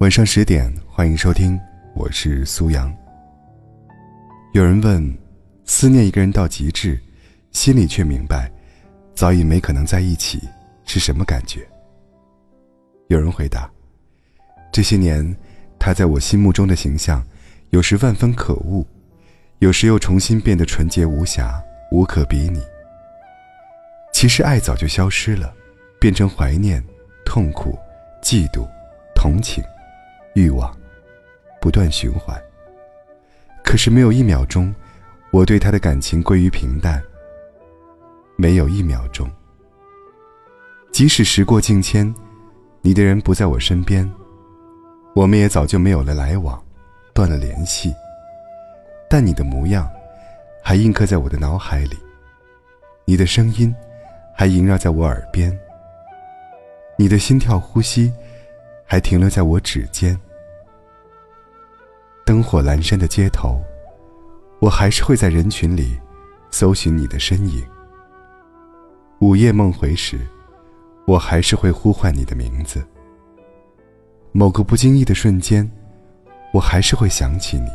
晚上十点，欢迎收听，我是苏阳。有人问，思念一个人到极致，心里却明白，早已没可能在一起，是什么感觉？有人回答，这些年，他在我心目中的形象，有时万分可恶，有时又重新变得纯洁无瑕，无可比拟。其实爱早就消失了，变成怀念、痛苦、嫉妒、同情。欲望不断循环，可是没有一秒钟，我对他的感情归于平淡。没有一秒钟，即使时过境迁，你的人不在我身边，我们也早就没有了来往，断了联系。但你的模样，还印刻在我的脑海里，你的声音，还萦绕在我耳边，你的心跳呼吸。还停留在我指尖。灯火阑珊的街头，我还是会在人群里搜寻你的身影。午夜梦回时，我还是会呼唤你的名字。某个不经意的瞬间，我还是会想起你，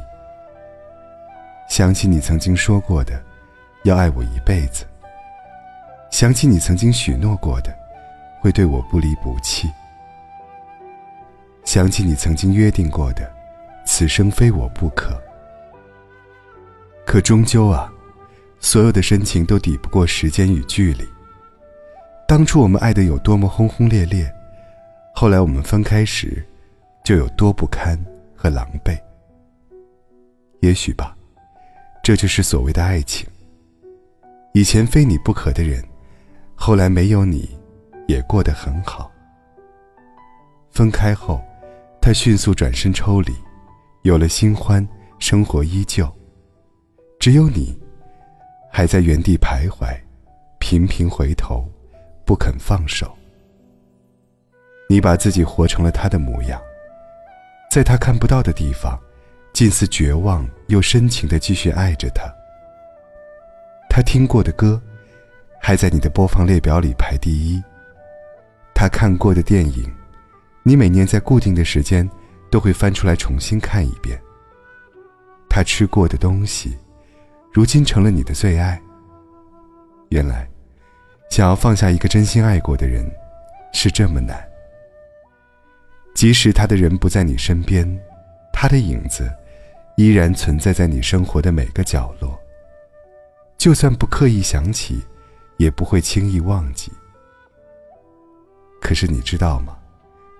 想起你曾经说过的要爱我一辈子，想起你曾经许诺过的会对我不离不弃。想起你曾经约定过的，此生非我不可。可终究啊，所有的深情都抵不过时间与距离。当初我们爱的有多么轰轰烈烈，后来我们分开时，就有多不堪和狼狈。也许吧，这就是所谓的爱情。以前非你不可的人，后来没有你，也过得很好。分开后。他迅速转身抽离，有了新欢，生活依旧。只有你，还在原地徘徊，频频回头，不肯放手。你把自己活成了他的模样，在他看不到的地方，近似绝望又深情的继续爱着他。他听过的歌，还在你的播放列表里排第一。他看过的电影。你每年在固定的时间，都会翻出来重新看一遍。他吃过的东西，如今成了你的最爱。原来，想要放下一个真心爱过的人，是这么难。即使他的人不在你身边，他的影子，依然存在在你生活的每个角落。就算不刻意想起，也不会轻易忘记。可是你知道吗？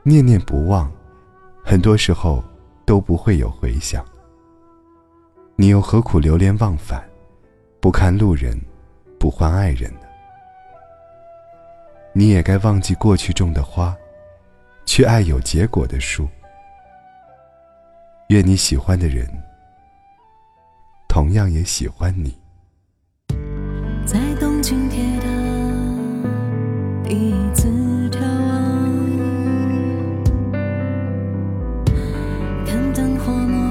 念念不忘，很多时候都不会有回响。你又何苦流连忘返，不看路人，不换爱人呢？你也该忘记过去种的花，去爱有结果的树。愿你喜欢的人，同样也喜欢你。心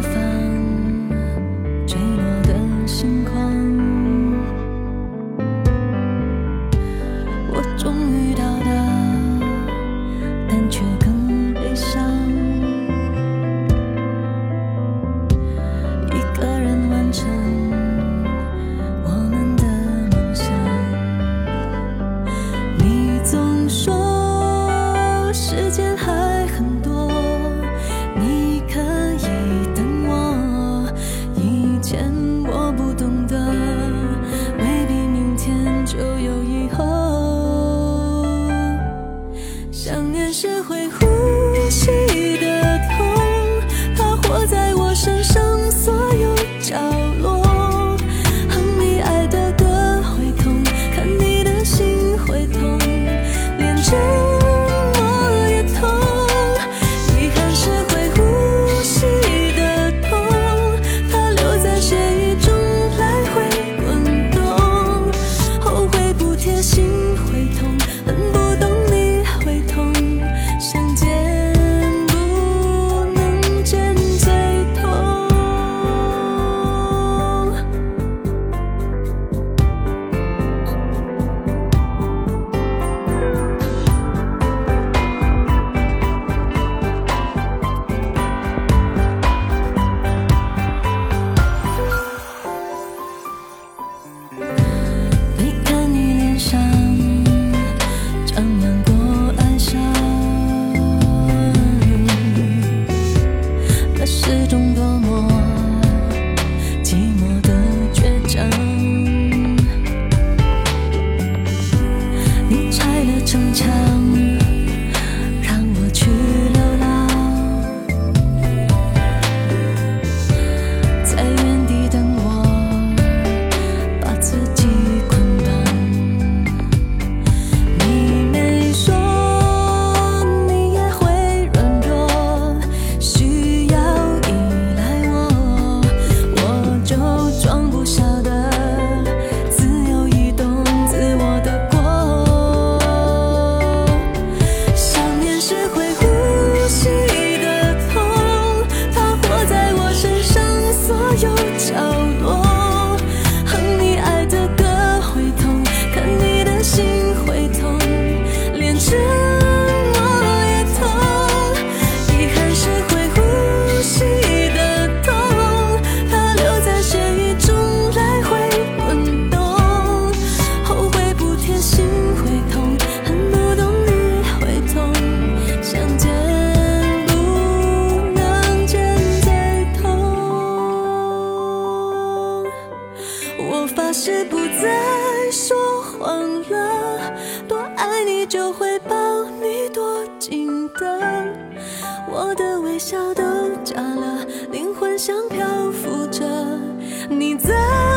忘了，多爱你就会抱你多紧的，我的微笑都假了，灵魂像漂浮着，你在。